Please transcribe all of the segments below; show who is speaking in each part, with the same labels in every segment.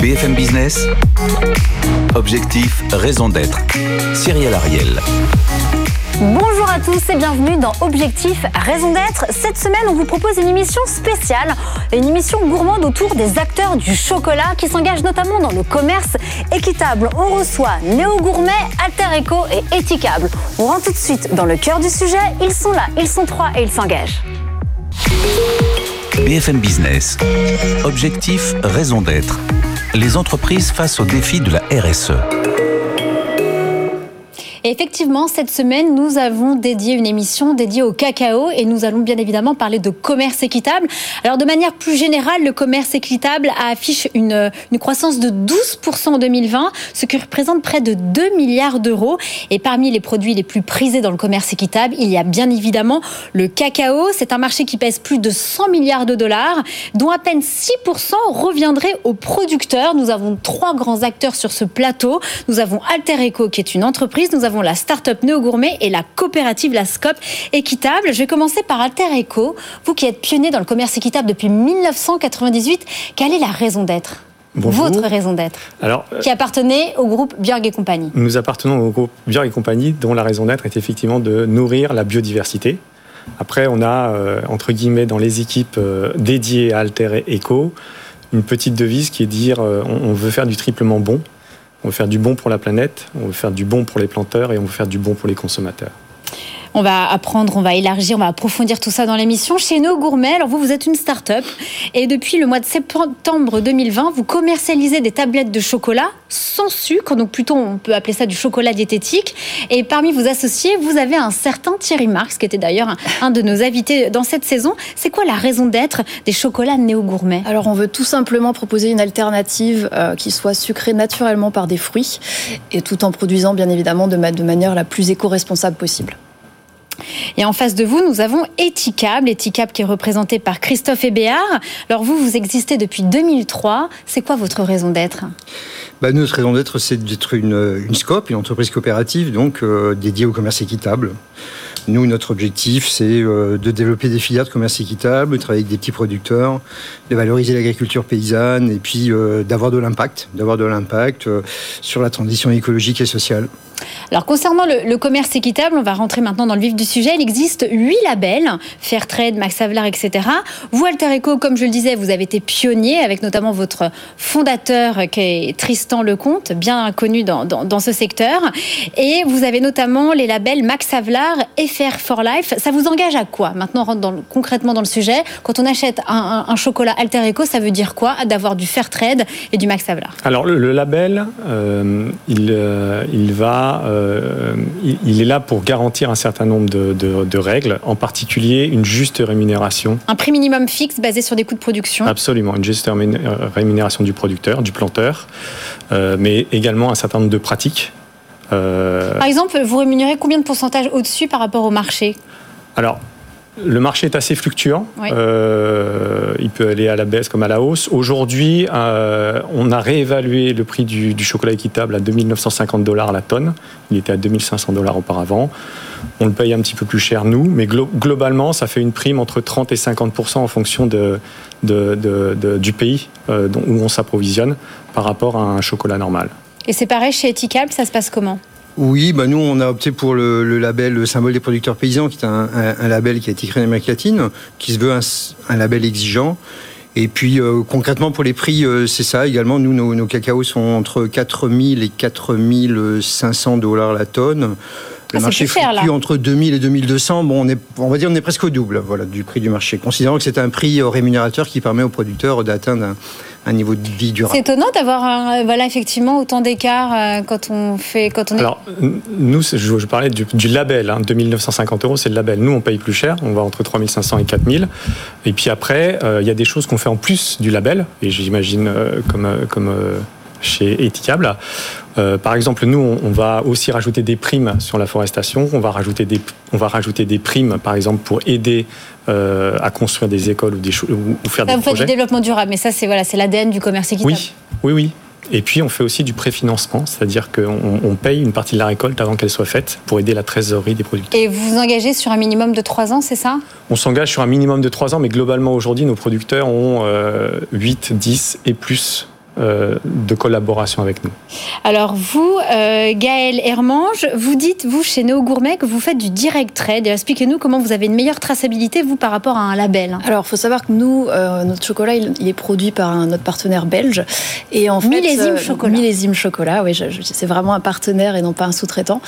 Speaker 1: BFM Business. Objectif, raison d'être. Cyril Ariel.
Speaker 2: Bonjour à tous et bienvenue dans Objectif Raison d'être. Cette semaine, on vous propose une émission spéciale, une émission gourmande autour des acteurs du chocolat qui s'engagent notamment dans le commerce équitable. On reçoit Néo Gourmet, Alter Eco et Éthicable. On rentre tout de suite dans le cœur du sujet. Ils sont là, ils sont trois et ils s'engagent.
Speaker 1: BFM Business. Objectif, raison d'être. Les entreprises face aux défis de la RSE.
Speaker 2: Et effectivement, cette semaine, nous avons dédié une émission dédiée au cacao et nous allons bien évidemment parler de commerce équitable. Alors de manière plus générale, le commerce équitable affiche une, croissance de 12% en 2020, ce qui représente près de 2 milliards d'euros. Et parmi les produits les plus prisés dans le commerce équitable, il y a bien évidemment le cacao. C'est un marché qui pèse plus de 100 milliards de dollars, dont à peine 6% reviendrait aux producteurs. Nous avons trois grands acteurs sur ce plateau. Nous avons Alter Eco, qui est une entreprise. Nous avons la start-up Néo Gourmet et la coopérative La Scope Équitable. Je vais commencer par Alter Eco. Vous qui êtes pionnier dans le commerce équitable depuis 1998, quelle est la raison d'être? Votre raison d'être Alors, euh, Qui appartenait au groupe Björg et compagnie.
Speaker 3: Nous appartenons au groupe Björg et compagnie, dont la raison d'être est effectivement de nourrir la biodiversité. Après, on a, euh, entre guillemets, dans les équipes euh, dédiées à Alter Eco, une petite devise qui est de dire on veut faire du triplement bon. On veut faire du bon pour la planète, on veut faire du bon pour les planteurs et on veut faire du bon pour les consommateurs.
Speaker 2: On va apprendre, on va élargir, on va approfondir tout ça dans l'émission. Chez nos gourmets, alors vous, vous êtes une start-up et depuis le mois de septembre 2020, vous commercialisez des tablettes de chocolat sans sucre, donc plutôt on peut appeler ça du chocolat diététique. Et parmi vos associés, vous avez un certain Thierry Marx, qui était d'ailleurs un, de nos invités dans cette saison. C'est quoi la raison d'être des chocolats néo-gourmets?
Speaker 4: Alors on veut tout simplement proposer une alternative euh, qui soit sucrée naturellement par des fruits et tout en produisant bien évidemment de, de manière la plus éco-responsable possible.
Speaker 2: Et en face de vous, nous avons Etikable, Etikable qui est représenté par Christophe Hébéard. Alors vous, vous existez depuis 2003. C'est quoi votre raison d'être?
Speaker 5: Bah, Notre raison d'être, c'est d'être une, une SCOP, une entreprise coopérative, donc euh, dédiée au commerce équitable. Nous, notre objectif, c'est euh, de développer des filières de commerce équitable, de travailler avec des petits producteurs, de valoriser l'agriculture paysanne et puis euh, d'avoir de l'impact, d'avoir de l'impact sur la transition écologique et sociale.
Speaker 2: Alors concernant le, commerce équitable, on va rentrer maintenant dans le vif du sujet. Il existe huit labels, Fairtrade, Max Havelaar, etc. Vous, Alter Eco, comme je le disais, vous avez été pionnier avec notamment votre fondateur qui est Tristan Lecomte, bien connu dans, ce secteur. Et vous avez notamment les labels Max Havelaar et Fair for Life. Ça vous engage à quoi? Maintenant, on rentre concrètement dans le sujet. Quand on achète un, chocolat Alter Eco, ça veut dire quoi? D'avoir du Fairtrade et du Max Havelaar
Speaker 3: Alors le, label, euh, euh, il va euh, il est là pour garantir un certain nombre de, règles, en particulier une juste rémunération.
Speaker 2: Un prix minimum fixe basé sur des coûts de production
Speaker 3: Absolument, une juste rémunération du producteur, du planteur, euh, mais également un certain nombre de pratiques.
Speaker 2: Euh, par exemple, vous rémunérez combien de pourcentage au-dessus par rapport au marché?
Speaker 3: Alors, le marché est assez fluctuant. Euh, il peut aller à la baisse comme à la hausse. Aujourd'hui, euh, on a réévalué le prix du, chocolat équitable à 2950 dollars la tonne. Il était à 2500 dollars auparavant. On le paye un petit peu plus cher, nous, mais globalement, ça fait une prime entre 30 et 50% en fonction de, du pays euh, où on s'approvisionne par rapport à un chocolat normal.
Speaker 2: Et c'est pareil chez Etikable, ça se passe comment?
Speaker 5: Oui, bah nous on a opté pour le, label le symbole des producteurs paysans, qui est un, label qui a été créé en Amérique latine, qui se veut un, label exigeant. Et puis euh, concrètement pour les prix, euh, c'est ça également. Nous, nos, nos, cacaos sont entre 4000 et 4500 dollars la tonne. Le marché fluctue entre 2000 et 2200. Bon, on, est, on va dire on est presque au double voilà, du prix du marché, considérant que c'est un prix rémunérateur qui permet aux producteurs d'atteindre un, niveau de vie durable.
Speaker 2: C'est étonnant d'avoir voilà, effectivement autant d'écart euh, quand on fait quand on est...
Speaker 3: Alors nous, je, je parlais du, label, hein, 2950 euros, c'est le label. Nous, on paye plus cher, on va entre 3500 et 4000. Et puis après, euh, il y a des choses qu'on fait en plus du label, et j'imagine euh, comme comme chez Etikable. Euh, par exemple, nous, on, va aussi rajouter des primes sur la forestation. On va rajouter des, on va rajouter des primes, par exemple, pour aider euh, à construire des écoles ou, des, ou faire des
Speaker 2: vous
Speaker 3: projets. Vous
Speaker 2: faites du développement durable, mais ça, c'est voilà, c'est l'ADN du commerce équitable.
Speaker 3: Oui, oui, oui. Et puis, on fait aussi du préfinancement, c'est-à-dire qu'on on paye une partie de la récolte avant qu'elle soit faite pour aider la trésorerie des producteurs.
Speaker 2: Et vous vous engagez sur un minimum de 3 ans, c'est ça?
Speaker 3: On s'engage sur un minimum de 3 ans, mais globalement, aujourd'hui, nos producteurs ont 8, euh, 10 et plus de collaboration avec nous.
Speaker 2: Alors vous, euh, Gaël Hermange, vous dites, vous, chez Néo Gourmet, que vous faites du direct trade. Expliquez-nous comment vous avez une meilleure traçabilité, vous, par rapport à un label.
Speaker 4: Alors, il faut savoir que nous, euh, notre chocolat, il, est produit par un, notre partenaire belge.
Speaker 2: Et en millésime chocolat.
Speaker 4: Millésime chocolat, oui, c'est vraiment un partenaire et non pas un sous-traitant.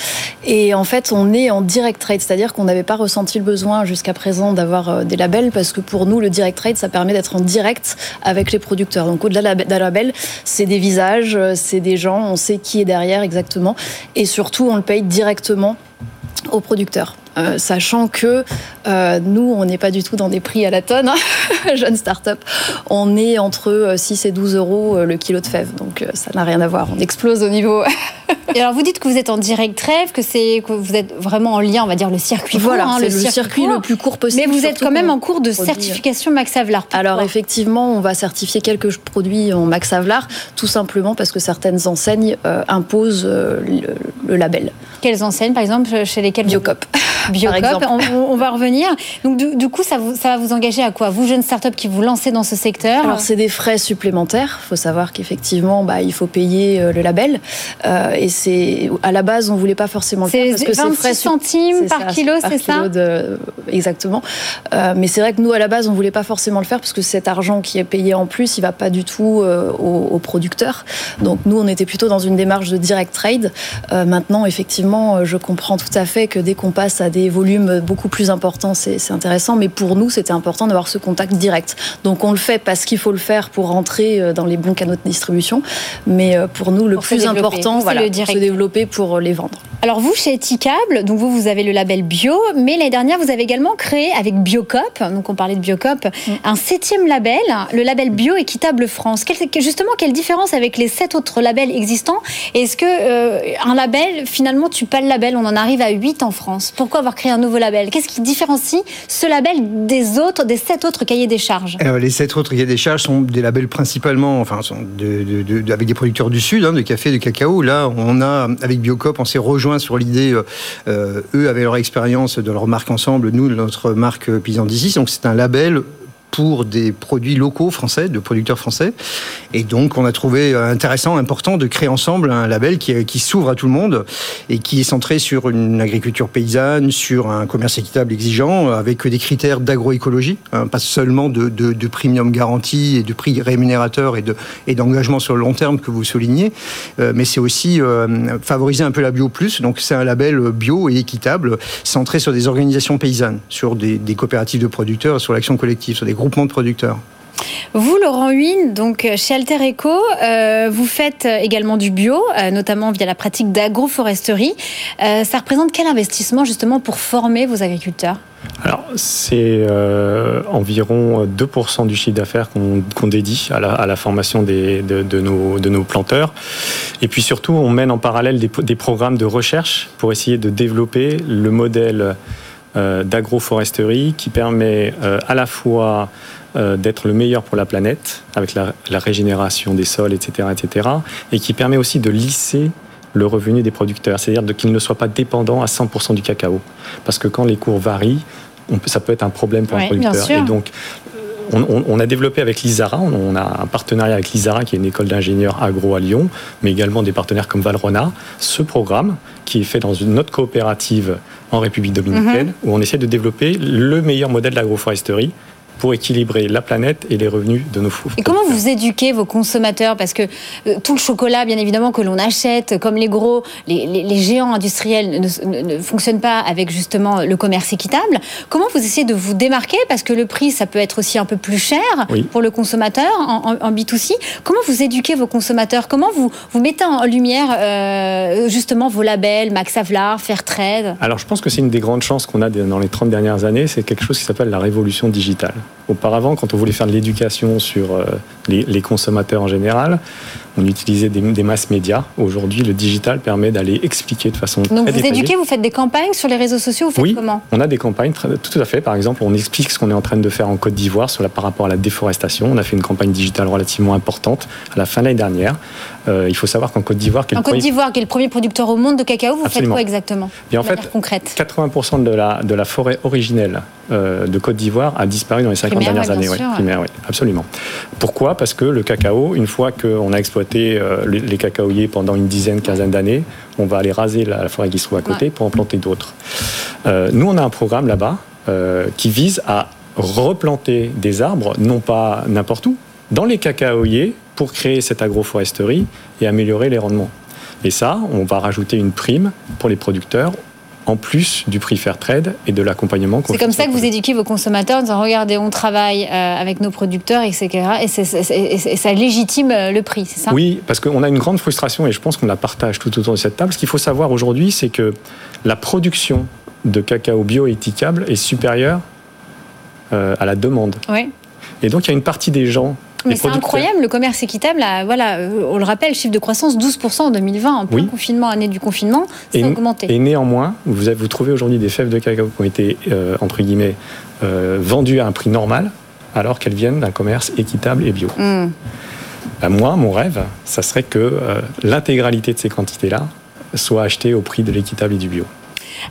Speaker 4: Et en fait, on est en direct trade, c'est-à-dire qu'on n'avait pas ressenti le besoin jusqu'à présent d'avoir des labels, parce que pour nous, le direct trade, ça permet d'être en direct avec les producteurs. Donc, au-delà d'un label, c'est des visages, euh, c'est des gens, on sait qui est derrière exactement. Et surtout, on le paye directement aux producteurs. Euh, sachant que euh, nous, on n'est pas du tout dans des prix à la tonne, hein, jeune start-up. On est entre 6 et 12 euros le kilo de fèves, donc ça n'a rien à voir. On explose au niveau.
Speaker 2: et alors, vous dites que vous êtes en direct trêve, que, que vous êtes vraiment en lien, on va dire, le circuit
Speaker 4: voilà,
Speaker 2: court.
Speaker 4: Hein, le, circuit, le plus court possible.
Speaker 2: Mais vous êtes quand même en cours de certification Max Havelaar.
Speaker 4: Alors, effectivement, on va certifier quelques produits en Max Havelaar, tout simplement parce que certaines enseignes imposent le, label.
Speaker 2: Quelles enseignes, par exemple, chez lesquelles
Speaker 4: Biocop.
Speaker 2: Biocop, on, va revenir. Donc du, coup, ça, ça, va vous engager à quoi Vous, jeune start-up qui vous lancez dans ce secteur
Speaker 4: Alors c'est des frais supplémentaires. Il faut savoir qu'effectivement, bah, il faut payer euh, le label. Euh, et c'est à la base, on voulait pas forcément le
Speaker 2: faire parce que c'est frais centimes par kilo, c'est ça
Speaker 4: de... Exactement. Euh, mais c'est vrai que nous, à la base, on voulait pas forcément le faire parce que cet argent qui est payé en plus, il va pas du tout aux, producteurs. Donc nous, on était plutôt dans une démarche de direct trade. maintenant, effectivement, je comprends tout à fait que dès qu'on passe à des des volumes beaucoup plus importants, c'est intéressant. Mais pour nous, c'était important d'avoir ce contact direct. Donc on le fait parce qu'il faut le faire pour rentrer euh, dans les bons canaux de distribution. Mais euh, pour nous, le plus important, voilà, le se développer pour les vendre.
Speaker 2: Alors vous, chez Eticable, donc vous, vous avez le label bio, mais l'année dernière, vous avez également créé avec Biocop, donc on parlait de Biocop, mm. un septième label, le label Bio Équitable France. justement, quelle différence avec les sept autres labels existants? Est-ce que euh, un label, finalement, tu pas le label, on en arrive à huit en France? Pourquoi avoir créé un nouveau label Qu'est-ce qui différencie ce label des autres, des sept autres cahiers des charges?
Speaker 5: Euh, Les sept autres cahiers des charges sont des labels principalement, enfin, avec des producteurs du Sud, hein, de café, de cacao. Là, on a, avec Biocop, on s'est rejoint sur l'idée, euh, euh, eux avaient leur expérience de leur marque ensemble, nous, notre marque Paysan d'ici. Donc c'est un label pour des produits locaux français, de producteurs français. Et donc, on a trouvé intéressant, important de créer ensemble un label qui, qui s'ouvre à tout le monde et qui est centré sur une agriculture paysanne, sur un commerce équitable exigeant, avec des critères d'agroécologie, hein, pas seulement de, de, de, premium garantie et de prix rémunérateur et, de, et d'engagement sur le long terme que vous soulignez, euh, mais c'est aussi euh, favoriser un peu la bio plus. Donc, c'est un label bio et équitable, centré sur des organisations paysannes, sur des, des coopératives de producteurs, sur l'action collective, sur des groupements de producteurs.
Speaker 2: Vous, Laurent Huyn, donc euh, chez Alter Eco, euh, vous faites euh, également du bio, notamment via la pratique d'agroforesterie. ça représente quel investissement justement pour former vos agriculteurs?
Speaker 3: Alors, c'est environ 2% du chiffre d'affaires qu'on dédie à la, formation des, de, nos, de, nos, planteurs. Et puis surtout, on mène en parallèle des, des programmes de recherche pour essayer de développer le modèle d'agroforesterie qui permet à la fois euh, d'être le meilleur pour la planète, avec la, régénération des sols, etc., etc., et qui permet aussi de lisser le revenu des producteurs, c'est-à-dire qu'ils ne soient pas dépendants à 100% du cacao. Parce que quand les cours varient, ça peut être un problème pour un producteur. Et donc, on, a développé avec l'ISARA, on, a un partenariat avec l'ISARA, qui est une école d'ingénieurs agro à Lyon, mais également des partenaires comme Valrona, ce programme qui est fait dans une autre coopérative en République dominicaine, mhm. où on essaie de développer le meilleur modèle d'agroforesterie pour équilibrer la planète et les revenus de nos fous.
Speaker 2: Et comment vous éduquez vos consommateurs? Parce que euh, tout le chocolat, bien évidemment, que l'on achète, comme les gros, les, géants industriels ne, fonctionnent pas avec justement le commerce équitable. Comment vous essayez de vous démarquer? Parce que le prix, ça peut être aussi un peu plus cher pour le consommateur en, B2C. Comment vous éduquez vos consommateurs? Comment vous, vous mettez en lumière euh, justement vos labels, Max Havelaar, Fairtrade?
Speaker 3: Alors je pense que c'est une des grandes chances qu'on a dans les 30 dernières années, c'est quelque chose qui s'appelle la révolution digitale. Auparavant, quand on voulait faire de l'éducation sur les, consommateurs en général, on utilisait des, masses médias. Aujourd'hui, le digital permet d'aller expliquer de façon
Speaker 2: Donc vous éduquez, vous faites des campagnes sur les réseaux sociaux, vous faites
Speaker 3: oui,
Speaker 2: comment
Speaker 3: on a des campagnes, tout à fait. Par exemple, on explique ce qu'on est en train de faire en Côte d'Ivoire par rapport à la déforestation. On a fait une campagne digitale relativement importante à la fin de l'année dernière. Euh, il faut savoir qu'en Côte d'Ivoire,
Speaker 2: en Côte d'Ivoire, qui est le premier producteur au monde de cacao, vous faites quoi exactement
Speaker 3: Et en fait, concrète 80% de la, de la forêt originelle euh, de Côte d'Ivoire a disparu dans les 50 dernières années. Primaire, absolument. Pourquoi? Parce que le cacao, une fois qu'on a exploité euh, les cacaoyers pendant une dizaine, quinzaine d'années, on va aller raser la, forêt qui se trouve à côté pour en planter d'autres. nous, on a un programme là-bas qui vise à replanter des arbres, non pas n'importe où, dans les cacaoyers pour créer cette agroforesterie et améliorer les rendements. Et ça, on va rajouter une prime pour les producteurs en plus du prix fair trade et de l'accompagnement.
Speaker 2: C'est comme ça que vous éduquez vos consommateurs en disant regardez, on travaille euh, avec nos producteurs, etc. Et, ça légitime euh, le prix, c'est ça?
Speaker 3: Oui, parce qu'on a une grande frustration et je pense qu'on la partage tout autour de cette table. Ce qu'il faut savoir aujourd'hui, c'est que la production de cacao bio-étiquable est supérieure euh, à la demande.
Speaker 2: Oui.
Speaker 3: Et donc il y a une partie des gens
Speaker 2: mais c'est incroyable, le commerce équitable, voilà, on le rappelle, chiffre de croissance 12% en 2020, en plein confinement, année du confinement, ça a augmenté.
Speaker 3: Et néanmoins, vous, vous trouvez aujourd'hui des fèves de cacao qui ont été, euh, entre guillemets, euh, vendues à un prix normal, alors qu'elles viennent d'un commerce équitable et bio. Hmm. Ben, moi, mon rêve, ça serait que l'intégralité de ces quantités-là soit achetée au prix de l'équitable et du bio.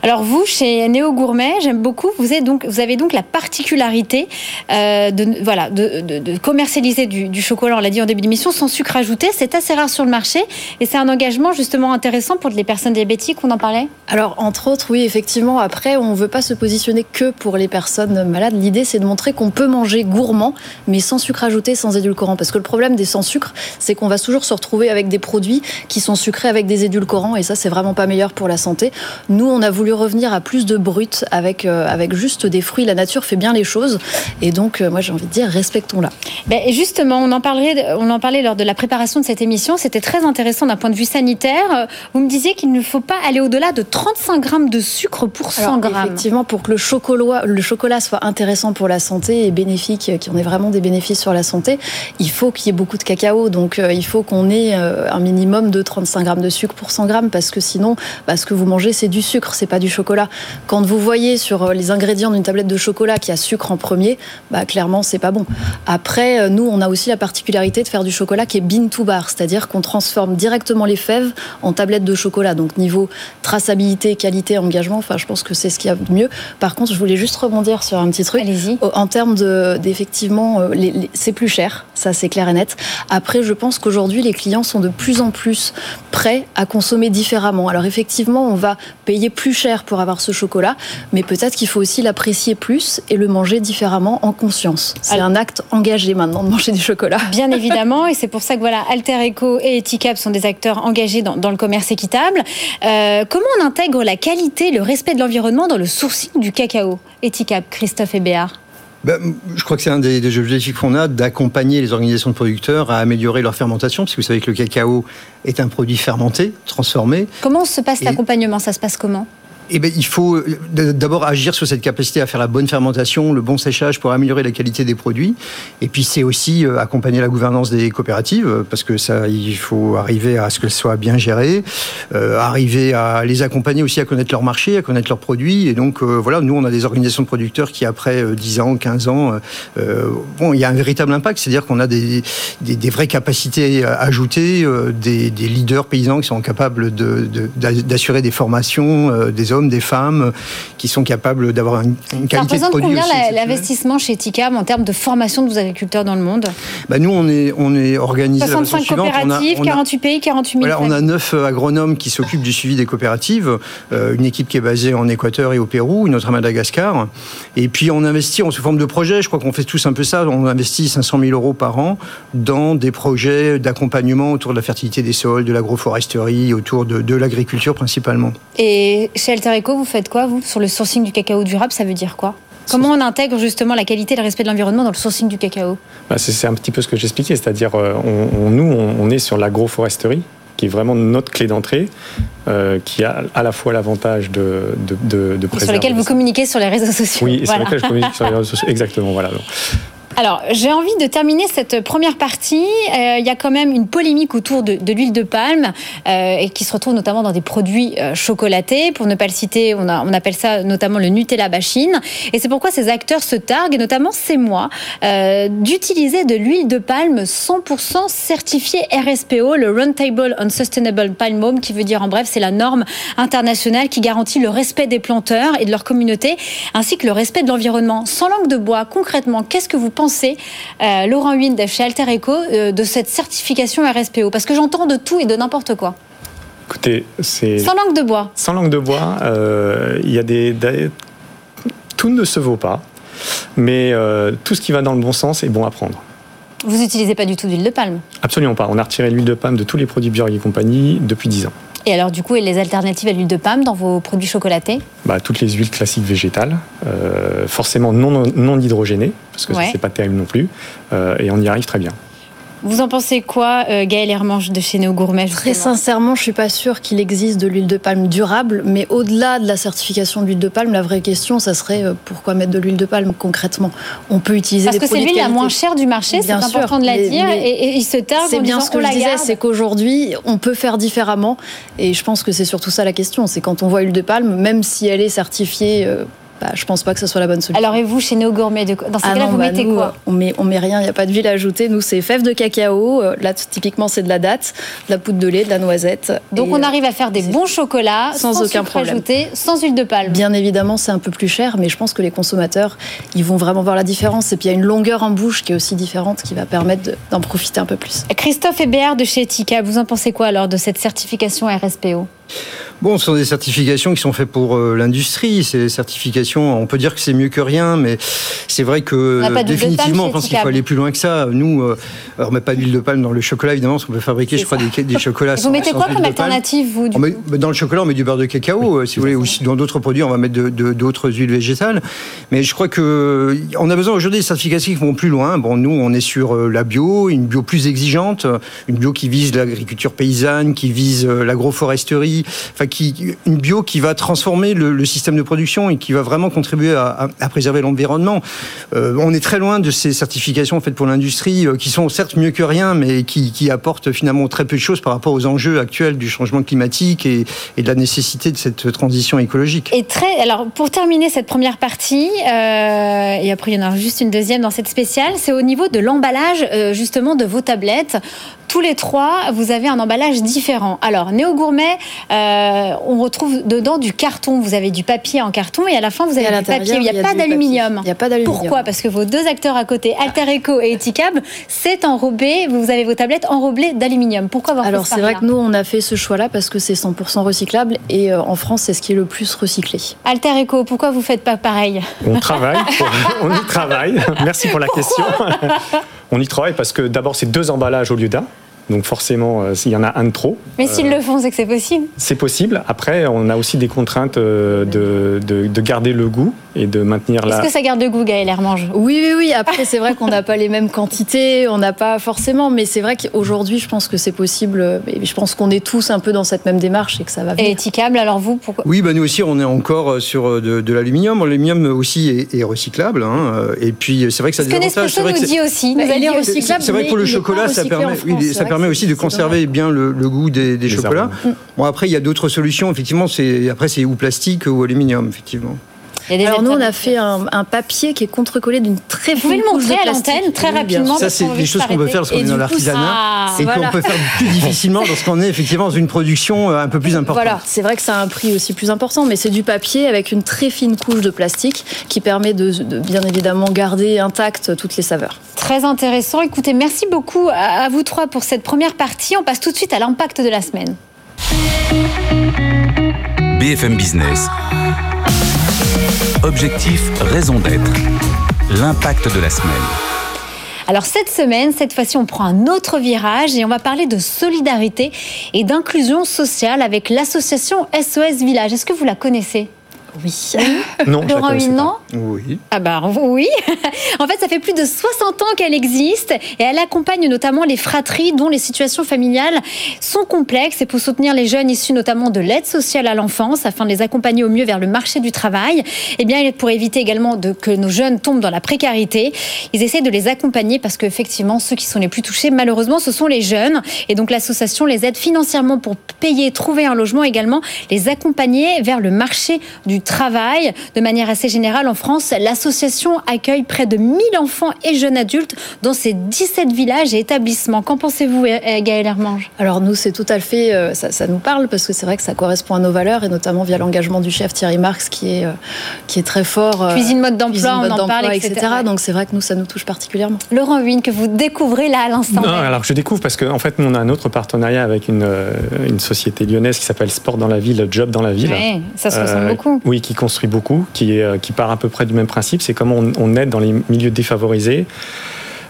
Speaker 2: Alors vous, chez Néo Gourmet, j'aime beaucoup, vous avez donc, la particularité euh, de, voilà, de, commercialiser du, chocolat, on l'a dit en début d'émission, sans sucre ajouté. C'est assez rare sur le marché et c'est un engagement justement intéressant pour les personnes diabétiques, on en parlait?
Speaker 4: Alors entre autres, oui, effectivement, après, on ne veut pas se positionner que pour les personnes malades. L'idée, c'est de montrer qu'on peut manger gourmand, mais sans sucre ajouté, sans édulcorant. Parce que le problème des sans sucre, c'est qu'on va toujours se retrouver avec des produits qui sont sucrés avec des édulcorants et ça, c'est vraiment pas meilleur pour la santé. Nous, on a voulu revenir à plus de brut avec, euh, avec juste des fruits. La nature fait bien les choses. Et donc, euh, moi, j'ai envie de dire, respectons-la.
Speaker 2: Ben, justement, on en, parlait, on en parlait lors de la préparation de cette émission. C'était très intéressant d'un point de vue sanitaire. Vous me disiez qu'il ne faut pas aller au-delà de 35 grammes de sucre pour 100 grammes.
Speaker 4: Effectivement, pour que le chocolat, le chocolat soit intéressant pour la santé et bénéfique, qu'il y en ait vraiment des bénéfices sur la santé, il faut qu'il y ait beaucoup de cacao. Donc, euh, il faut qu'on ait un minimum de 35 grammes de sucre pour 100 grammes parce que sinon, bah, ce que vous mangez, c'est du sucre, c'est pas du chocolat. Quand vous voyez sur euh, les ingrédients d'une tablette de chocolat qu'il y a sucre en premier, bah, clairement, c'est pas bon. Après, euh, nous, on a aussi la particularité de faire du chocolat qui est bean to bar, c'est-à-dire qu'on transforme directement les fèves en tablettes de chocolat. Donc, niveau traçabilité, qualité, engagement, enfin, je pense que c'est ce qu'il y a de mieux. Par contre, je voulais juste rebondir sur un petit truc.
Speaker 2: Allez-y.
Speaker 4: En termes d'effectivement, euh, c'est plus cher, ça c'est clair et net. Après, je pense qu'aujourd'hui, les clients sont de plus en plus prêts à consommer différemment. Alors, effectivement, on va payer plus cher pour avoir ce chocolat, mais peut-être qu'il faut aussi l'apprécier plus et le manger différemment en conscience. C'est un acte engagé maintenant de manger du chocolat.
Speaker 2: Bien évidemment, et c'est pour ça que voilà, Alter Eco et Eticap sont des acteurs engagés dans, le commerce équitable. Euh, comment on intègre la qualité, le respect de l'environnement dans le sourcing du cacao? Eticap, Christophe Hébéard
Speaker 5: ben, je crois que c'est un des, des objectifs qu'on a, d'accompagner les organisations de producteurs à améliorer leur fermentation, parce que vous savez que le cacao est un produit fermenté, transformé.
Speaker 2: Comment se passe l'accompagnement? Ça se passe comment?
Speaker 5: Eh bien, il faut euh, d'abord agir sur cette capacité à faire la bonne fermentation, le bon séchage pour améliorer la qualité des produits. Et puis, c'est aussi euh, accompagner la gouvernance des coopératives, euh, parce que ça, il faut arriver à ce qu'elles soient bien gérées, arriver à les accompagner aussi à connaître leur marché, à connaître leurs produits. Et donc, voilà, nous, on a des organisations de producteurs qui, après 10 ans, 15 ans, bon, il y a un véritable impact, c'est-à-dire qu'on a des, vraies capacités ajoutées, des, leaders paysans qui sont capables d'assurer de, des formations, des offres hommes, des femmes qui sont capables d'avoir une, qualité de produit.
Speaker 2: Ça combien l'investissement chez TICAM en termes de formation de vos agriculteurs dans le monde
Speaker 5: bah Nous, on est, on est organisé
Speaker 2: 65 coopératives, 48 pays, 48 000
Speaker 5: voilà, On a 9 agronomes qui s'occupent du suivi des coopératives, euh, une équipe qui est basée en Équateur et au Pérou, une autre à Madagascar. Et puis on investit en sous forme de projet, je crois qu'on fait tous un peu ça, on investit 500 000 euros par an dans des projets d'accompagnement autour de la fertilité des sols, de l'agroforesterie, autour de, de l'agriculture principalement.
Speaker 2: Et chez Eco, vous faites quoi, vous, sur le sourcing du cacao durable Ça veut dire quoi? Comment on intègre justement la qualité et le respect de l'environnement dans le sourcing du cacao?
Speaker 3: Bah, C'est un petit peu ce que j'expliquais, c'est-à-dire euh, on, nous, on, est sur l'agroforesterie, qui est vraiment notre clé d'entrée, euh, qui a à la fois l'avantage de, de, de,
Speaker 2: Sur lesquels vous communiquez sur les réseaux sociaux.
Speaker 3: Oui, sur lesquels je communique sur les réseaux sociaux. Exactement, voilà.
Speaker 2: Alors, j'ai envie de terminer cette première partie. Euh, il y a quand même une polémique autour de, l'huile de palme euh, et qui se retrouve notamment dans des produits euh, chocolatés. Pour ne pas le citer, on, on appelle ça notamment le Nutella bashing. Et c'est pourquoi ces acteurs se targuent, et notamment c'est moi, d'utiliser de l'huile de palme 100% certifiée RSPO, le Roundtable on Sustainable Palm Oil, qui veut dire en bref, c'est la norme internationale qui garantit le respect des planteurs et de leur communauté, ainsi que le respect de l'environnement. Sans langue de bois, concrètement, qu'est-ce que vous pensez euh, Laurent Wind chez Alter Eco, euh, de cette certification RSPO Parce que j'entends de tout et de n'importe quoi.
Speaker 3: Écoutez, c'est.
Speaker 2: Sans langue de bois.
Speaker 3: Sans langue de bois, euh, il y a des, Tout ne se vaut pas, mais tout ce qui va dans le bon sens est bon à prendre.
Speaker 2: Vous n'utilisez pas du tout d'huile de palme
Speaker 3: Absolument pas. On a retiré l'huile de palme de tous les produits Björk et compagnie depuis 10 ans.
Speaker 2: Et alors, du coup, et les alternatives à l'huile de palme dans vos produits chocolatés
Speaker 3: bah, Toutes les huiles classiques végétales, euh, forcément non, non hydrogénées, parce que ouais. c'est pas terrible non plus, euh, et on y arrive très bien.
Speaker 2: Vous en pensez quoi, euh, Gaëlle Hermange de chez Néo Gourmet
Speaker 4: Très sincèrement, je suis pas sûre qu'il existe de l'huile de palme durable, mais au-delà de la certification de l'huile de palme, la vraie question, ça serait euh, pourquoi mettre de l'huile de palme concrètement? On peut utiliser
Speaker 2: Parce
Speaker 4: que
Speaker 2: c'est l'huile la moins chère du marché, c'est important de la dire, et, il se tarde
Speaker 4: C'est bien
Speaker 2: ce
Speaker 4: que je disais, c'est qu'aujourd'hui, on peut faire différemment, et je pense que c'est surtout ça la question, c'est quand on voit l'huile de palme, même si elle est certifiée euh, bah, je pense pas que ce soit la bonne solution.
Speaker 2: Alors et vous, chez Néo Gourmet, dans ce ah cas-là, vous bah, mettez quoi
Speaker 4: on met, on met rien, il n'y a pas de d'huile ajoutée. Nous, c'est fèves de cacao. Euh, là, typiquement, c'est de la date, de la poudre de lait, de la noisette.
Speaker 2: Donc on arrive à faire des bons chocolats sans, aucun problème. Ajouté, sans huile de palme.
Speaker 4: Bien évidemment, c'est un peu plus cher, mais je pense que les consommateurs, ils vont vraiment voir la différence. Et puis il y a une longueur en bouche qui est aussi différente, qui va permettre d'en profiter un peu plus.
Speaker 2: Christophe Hébert de chez Etika, vous en pensez quoi alors de cette certification RSPO
Speaker 5: Bon, ce sont des certifications qui sont faites pour euh, l'industrie. Des certifications, on peut dire que c'est mieux que rien, mais c'est vrai que définitivement, on pense qu'il faut aller plus loin que ça. Nous, euh, on met pas d'huile de palme dans le chocolat, évidemment, parce qu'on peut fabriquer, je crois, des, des chocolats.
Speaker 2: Vous mettez quoi comme alternative, vous
Speaker 5: du Dans le chocolat, on met du beurre de cacao, euh, si vous voulez, ou dans d'autres produits, on va mettre d'autres huiles végétales. Mais je crois que on a besoin aujourd'hui des certifications qui vont plus loin. Bon, nous, on est sur la bio, une bio plus exigeante, une bio qui vise l'agriculture paysanne, qui vise l'agroforesterie, une bio qui va transformer le, système de production et qui va vraiment contribuer à, préserver l'environnement. Euh, on est très loin de ces certifications faites pour l'industrie, euh, qui sont certes mieux que rien, mais qui, apportent finalement très peu de choses par rapport aux enjeux actuels du changement climatique et, de la nécessité de cette transition écologique.
Speaker 2: Et très, alors pour terminer cette première partie, euh, et après il y en aura juste une deuxième dans cette spéciale, c'est au niveau de l'emballage justement de vos tablettes. Tous les trois, vous avez un emballage différent. Alors, Néo Gourmet, euh, on retrouve dedans du carton. Vous avez du papier en carton et à la fin, vous avez du papier. Il n'y a, pas d'aluminium.
Speaker 4: Il n'y a pas d'aluminium.
Speaker 2: Pourquoi? Parce que vos deux acteurs à côté, Alter Eco et Eticab, c'est enrobé. Vous avez vos tablettes enrobées d'aluminium. Pourquoi avoir
Speaker 4: Alors, c'est vrai que nous, on a fait ce choix-là parce que c'est 100% recyclable et euh, en France, c'est ce qui est le plus recyclé.
Speaker 2: Alter Eco, pourquoi vous faites pas pareil?
Speaker 3: On travaille. on y travaille. Merci pour la question. On y travaille parce que d'abord, c'est deux emballages au lieu d'un. Donc forcément, euh, s'il y en a un de trop.
Speaker 2: Mais s'ils euh, le font, c'est que c'est possible.
Speaker 3: C'est possible. Après, on a aussi des contraintes euh, de, de, garder le goût et de maintenir la.
Speaker 2: Est-ce que ça garde le goût, Gaël Hermange?
Speaker 4: Oui, oui, oui. Après, c'est vrai qu'on n'a pas les mêmes quantités, on n'a pas forcément, mais c'est vrai qu'aujourd'hui, je pense que c'est possible. Et je pense qu'on est tous un peu dans cette même démarche et que ça va venir.
Speaker 2: Et étiquable, alors vous, pourquoi?
Speaker 5: Oui, bah nous aussi, on est encore sur de, l'aluminium. L'aluminium aussi est, recyclable. Hein. Et puis, c'est vrai que ça a
Speaker 2: des avantages. C'est vrai que nous dit aussi.
Speaker 5: C'est vrai que pour le chocolat, ça permet, ça permet aussi de conserver bien le, goût des, chocolats. Bon, après, il y a d'autres solutions. Effectivement, c'est après c'est ou plastique ou aluminium, effectivement.
Speaker 4: Alors nous, on a fait un, papier qui est contre-collé d'une très
Speaker 2: Vous pouvez le montrer à l'antenne très rapidement.
Speaker 5: Ça, c'est des choses qu'on peut faire lorsqu'on est dans l'artisanat et qu'on peut faire plus difficilement lorsqu'on est effectivement dans une production euh, un peu plus importante.
Speaker 4: Voilà, c'est vrai que ça a un prix aussi plus important, mais c'est du papier avec une très fine couche de plastique qui permet de, de bien évidemment garder intactes toutes les saveurs.
Speaker 2: Très intéressant. Écoutez, merci beaucoup à vous trois pour cette première partie. On passe tout de suite à l'impact de la semaine.
Speaker 1: BFM Business. Objectif, raison d'être. L'impact de la semaine.
Speaker 2: Alors cette semaine, cette fois-ci, on prend un autre virage et on va parler de solidarité et d'inclusion sociale avec l'association SOS Village. Est-ce que vous la connaissez?
Speaker 4: Oui.
Speaker 3: Non, Laurent
Speaker 2: non
Speaker 5: Oui.
Speaker 2: Ah bah oui. en fait, ça fait plus de 60 ans qu'elle existe et elle accompagne notamment les fratries dont les situations familiales sont complexes et pour soutenir les jeunes issus notamment de l'aide sociale à l'enfance afin de les accompagner au mieux vers le marché du travail. Eh bien, pour éviter également de, que nos jeunes tombent dans la précarité, ils essaient de les accompagner parce qu'effectivement, ceux qui sont les plus touchés, malheureusement, ce sont les jeunes. Et donc, l'association les aide financièrement pour payer, trouver un logement également, les accompagner vers le marché du travail. De manière assez générale, en France, l'association accueille près de 1000 enfants et jeunes adultes dans ses 17 villages et établissements. Qu'en pensez-vous, Gaëlle Hermange?
Speaker 4: Alors nous, c'est tout à fait, euh, ça, nous parle parce que c'est vrai que ça correspond à nos valeurs et notamment via l'engagement du chef Thierry Marx qui est, euh, qui est très fort.
Speaker 2: Euh, cuisine mode d'emploi, on en parle, etc.
Speaker 4: Donc c'est vrai que nous, ça nous touche particulièrement.
Speaker 2: Laurent Huyn, que vous découvrez là à l'instant.
Speaker 3: Non, alors je découvre parce qu'en en fait, on a un autre partenariat avec une, une société lyonnaise qui s'appelle Sport dans la ville, Job dans la ville.
Speaker 2: Oui, ça se ressemble beaucoup.
Speaker 3: Oui, qui construit beaucoup, qui, est, qui part à peu près du même principe. C'est comment on, aide dans les milieux défavorisés.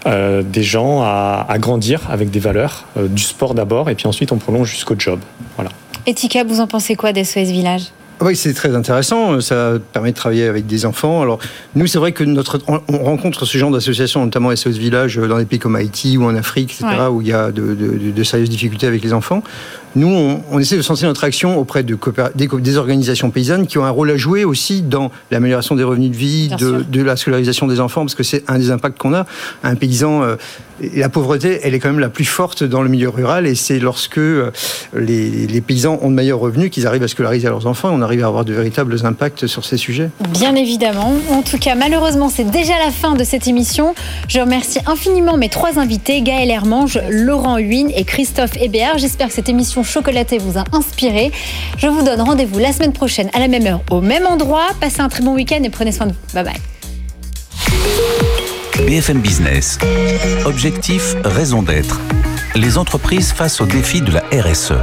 Speaker 3: Euh, des gens à, grandir avec des valeurs, euh, du sport d'abord, et puis ensuite on prolonge jusqu'au job. Voilà.
Speaker 2: Etika, vous en pensez quoi des SOS Village?
Speaker 5: Oui, c'est très intéressant. Ça permet de travailler avec des enfants. Alors, nous, c'est vrai que notre, on rencontre ce genre d'associations, notamment SOS Village, dans des pays comme Haïti ou en Afrique, etc., où il y a de, de, sérieuses difficultés avec les enfants. Nous, on, essaie de sentir notre action auprès de des, organisations paysannes qui ont un rôle à jouer aussi dans l'amélioration des revenus de vie, de, la scolarisation des enfants, parce que c'est un des impacts qu'on a. Un paysan, euh, la pauvreté, elle est quand même la plus forte dans le milieu rural, et c'est lorsque euh, les, paysans ont de meilleurs revenus qu'ils arrivent à scolariser leurs enfants, on arrive à avoir de véritables impacts sur ces sujets.
Speaker 2: Bien évidemment. En tout cas, malheureusement, c'est déjà la fin de cette émission. Je remercie infiniment mes trois invités, Gaël Hermange, Laurent Huyn et Christophe Hébert. J'espère que cette émission chocolaté vous a inspiré. Je vous donne rendez-vous la semaine prochaine à la même heure, au même endroit. Passez un très bon week-end et prenez soin de vous. Bye bye.
Speaker 1: BFM Business. Objectif, raison d'être. Les entreprises face aux défis de la RSE.